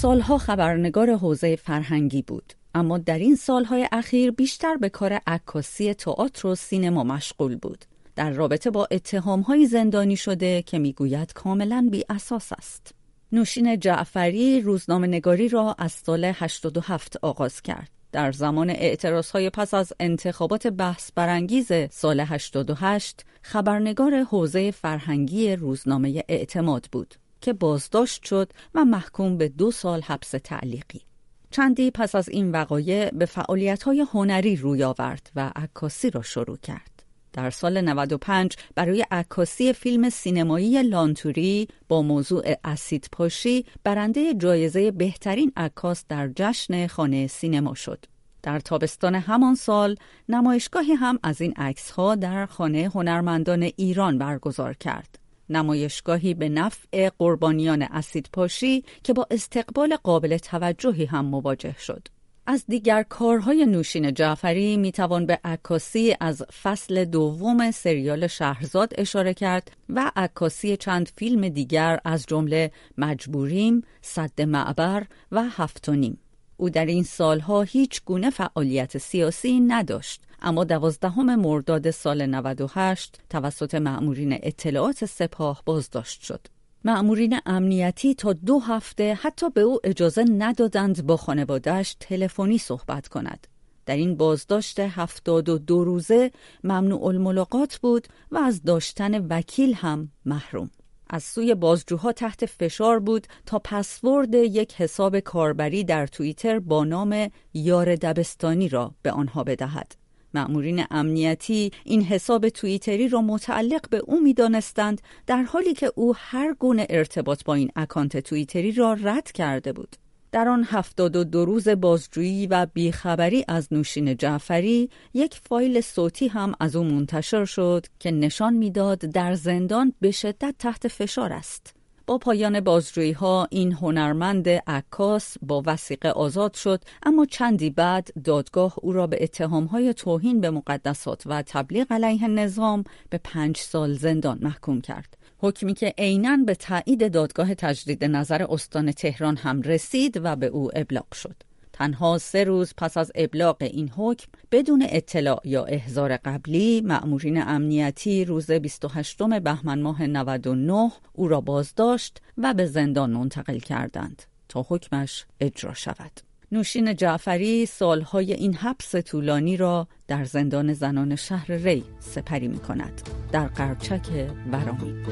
سالها خبرنگار حوزه فرهنگی بود. اما در این سالهای اخیر بیشتر به کار عکاسی تئاتر و سینما مشغول بود. در رابطه با اتهامهایی زندانی شده که می‌گوید کاملا بی اساس است. نوشین جعفری روزنامه نگاری را از سال 87 آغاز کرد. در زمان های پس از انتخابات بحث برانگیز سال 88 خبرنگار حوزه فرهنگی روزنامه اعتماد بود. که بازداشت شد و محکوم به دو سال حبس تعلیقی. چندی پس از این وقایع به های هنری روی آورد و عکاسی را شروع کرد. در سال 95 برای عکاسی فیلم سینمایی لانتوری با موضوع اسید پاشی برنده جایزه بهترین عکاس در جشن خانه سینما شد. در تابستان همان سال نمایشگاهی هم از این عکس ها در خانه هنرمندان ایران برگزار کرد. نمایشگاهی به نفع قربانیان اسید پاشی که با استقبال قابل توجهی هم مواجه شد. از دیگر کارهای نوشین جعفری می‌توان به عکاسی از فصل دوم سریال شهرزاد اشاره کرد و عکاسی چند فیلم دیگر از جمله مجبوریم، صد معبر و هفت و نیم. او در این سالها هیچ گونه فعالیت سیاسی نداشت اما دوازدهم مرداد سال 98 توسط مأمورین اطلاعات سپاه بازداشت شد. مأمورین امنیتی تا دو هفته حتی به او اجازه ندادند با خانوادهش تلفنی صحبت کند. در این بازداشت هفتاد و دو روزه ممنوع الملاقات بود و از داشتن وکیل هم محروم. از سوی بازجوها تحت فشار بود تا پسورد یک حساب کاربری در توییتر با نام یار دبستانی را به آنها بدهد. مأمورین امنیتی این حساب توییتری را متعلق به او می‌دانستند در حالی که او هر گونه ارتباط با این اکانت توییتری را رد کرده بود. در آن هفتاد و دو روز بازجویی و بیخبری از نوشین جعفری یک فایل صوتی هم از او منتشر شد که نشان می‌داد در زندان به شدت تحت فشار است. با پایان بازجویی ها این هنرمند عکاس با وسیقه آزاد شد اما چندی بعد دادگاه او را به اتهام های توهین به مقدسات و تبلیغ علیه نظام به پنج سال زندان محکوم کرد. حکمی که عینا به تایید دادگاه تجدید نظر استان تهران هم رسید و به او ابلاغ شد. تنها سه روز پس از ابلاغ این حکم بدون اطلاع یا احضار قبلی مأمورین امنیتی روز 28 بهمن ماه 99 او را بازداشت و به زندان منتقل کردند تا حکمش اجرا شود. نوشین جعفری سالهای این حبس طولانی را در زندان زنان شهر ری سپری می کند در قرچک ورامین